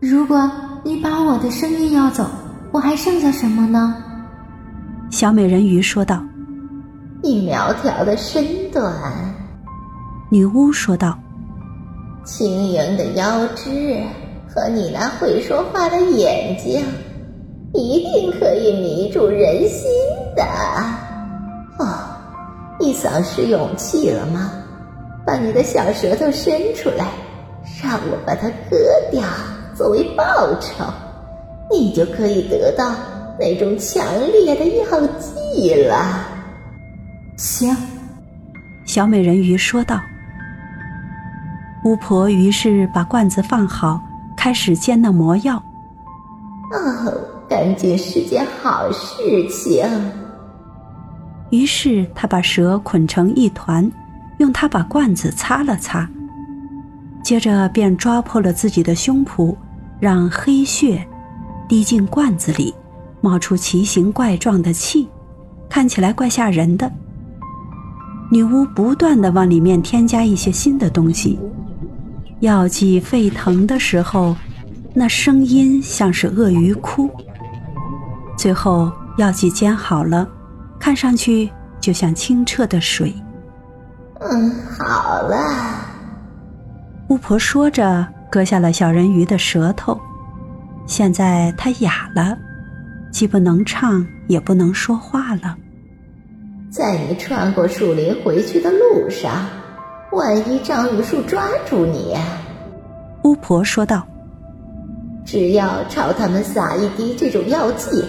如果你把我的声音要走，我还剩下什么呢？小美人鱼说道。你苗条的身段，女巫说道。轻盈的腰肢和你那会说话的眼睛，一定可以迷住人心的。哦，你丧失勇气了吗？把你的小舌头伸出来，让我把它割掉，作为报酬，你就可以得到那种强烈的药剂了。行，小美人鱼说道。巫婆于是把罐子放好，开始煎那魔药。哦，赶紧是件好事情。于是她把蛇捆成一团，用它把罐子擦了擦，接着便抓破了自己的胸脯，让黑血滴进罐子里，冒出奇形怪状的气，看起来怪吓人的。女巫不断的往里面添加一些新的东西，药剂沸腾的时候，那声音像是鳄鱼哭。最后药剂煎好了，看上去就像清澈的水。嗯，好了。巫婆说着，割下了小人鱼的舌头。现在它哑了，既不能唱，也不能说话了。在你穿过树林回去的路上，万一章鱼树抓住你，巫婆说道：“只要朝他们撒一滴这种药剂，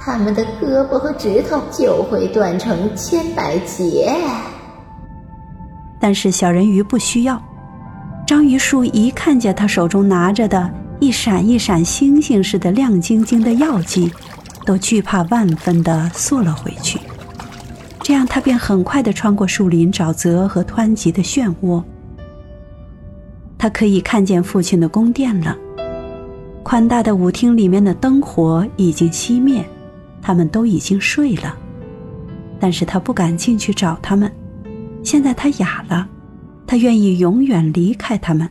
他们的胳膊和指头就会断成千百节。”但是小人鱼不需要。章鱼树一看见他手中拿着的一闪一闪星星似的亮晶晶的药剂，都惧怕万分的缩了回去。这样，他便很快的穿过树林，沼泽和湍急的漩涡。他可以看见父亲的宫殿了。宽大的舞厅里面的灯火已经熄灭，他们都已经睡了。但是他不敢进去找他们。现在他哑了，他愿意永远离开他们。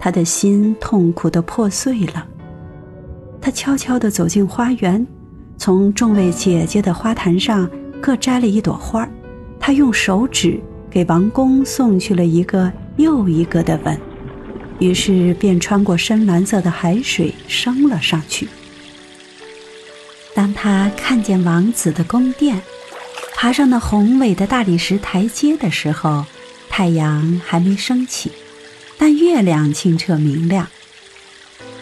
他的心痛苦的破碎了。他悄悄地走进花园，从众位姐姐的花坛上。各摘了一朵花他用手指给王宫送去了一个又一个的吻，于是便穿过深蓝色的海水升了上去。当他看见王子的宫殿，爬上那宏伟的大理石台阶的时候，太阳还没升起，但月亮清澈明亮。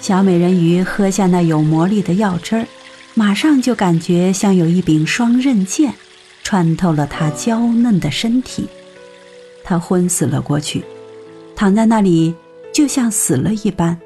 小美人鱼喝下那有魔力的药汁儿，马上就感觉像有一柄双刃剑。穿透了她娇嫩的身体，她昏死了过去，躺在那里就像死了一般。